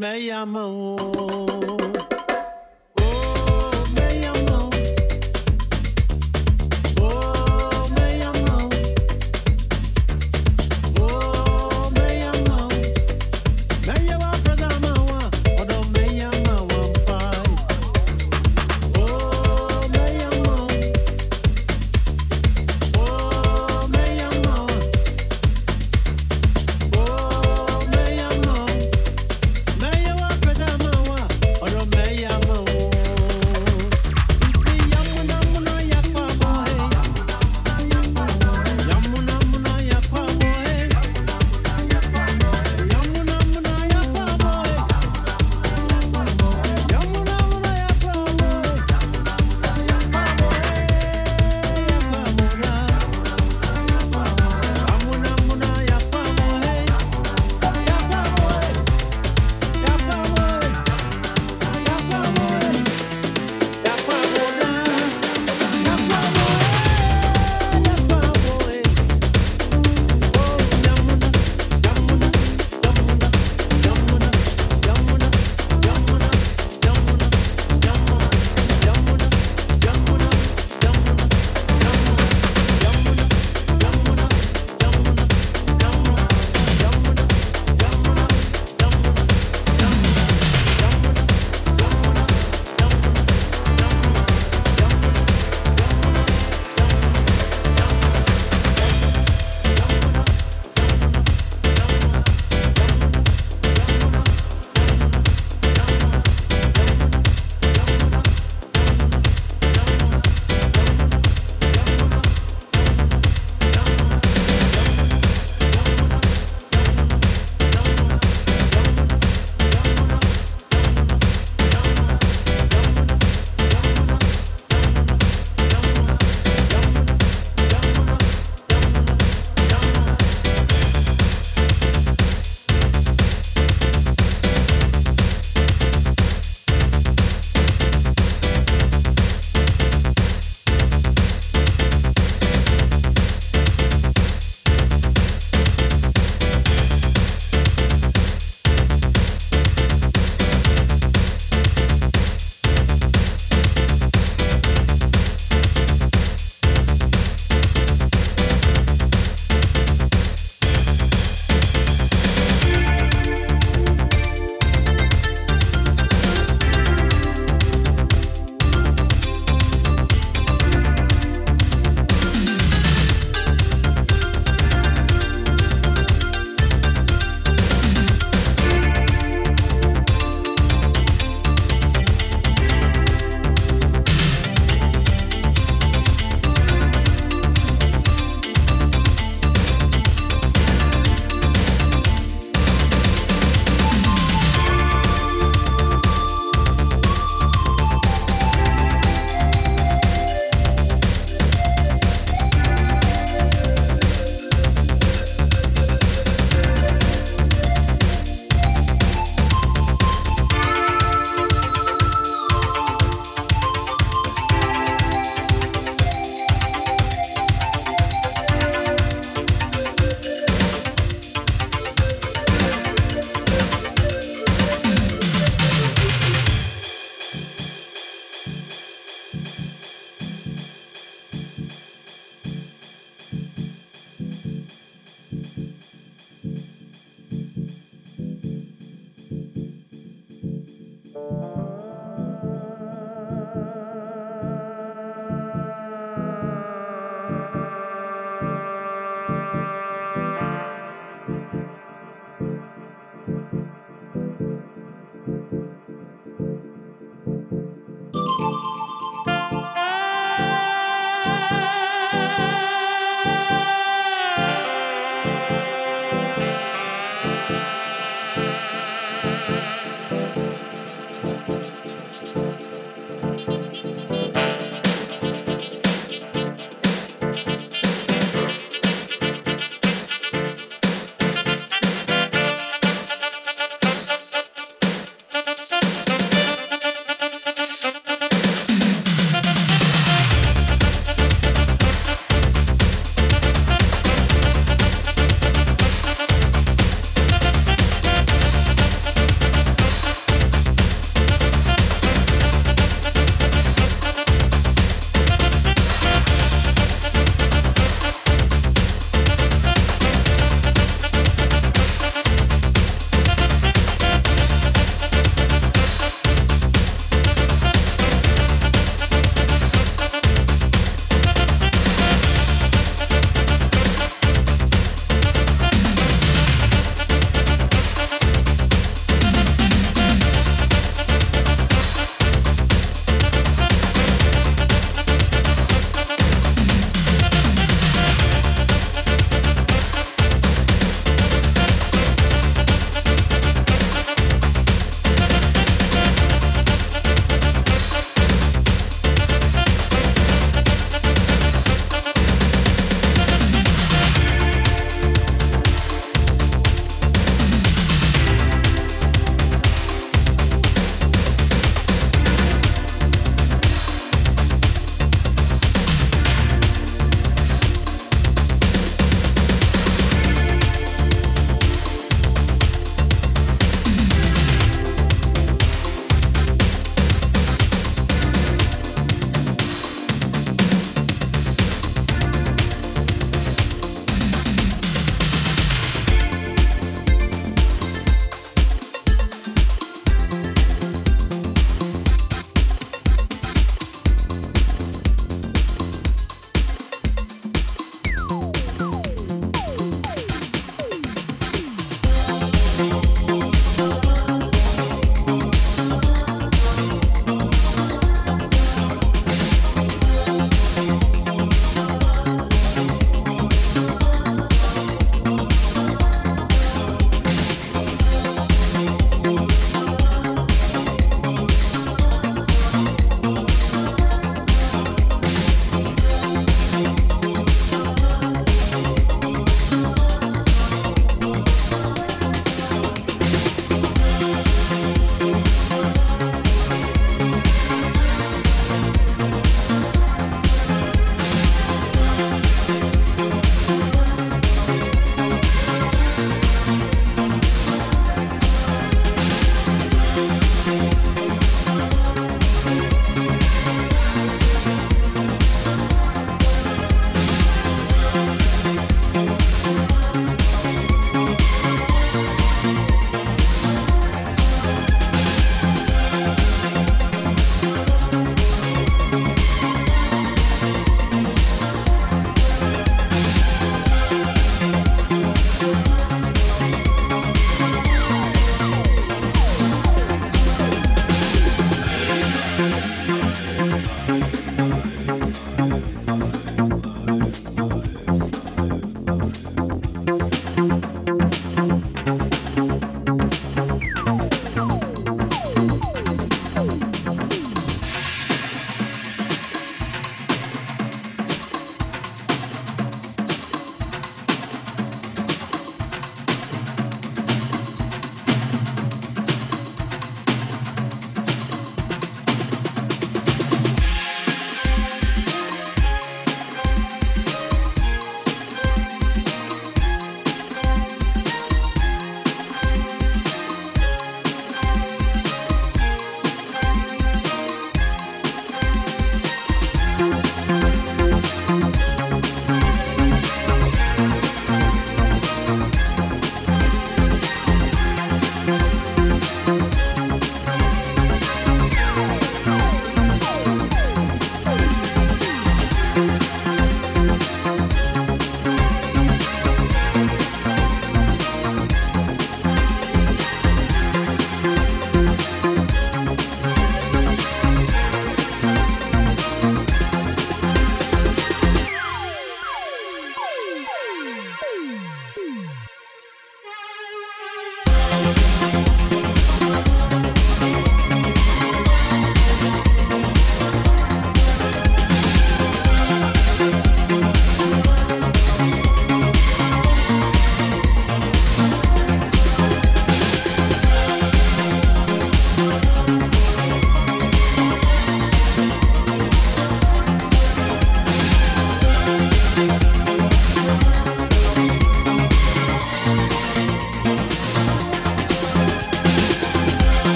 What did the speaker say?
me mẹ́yà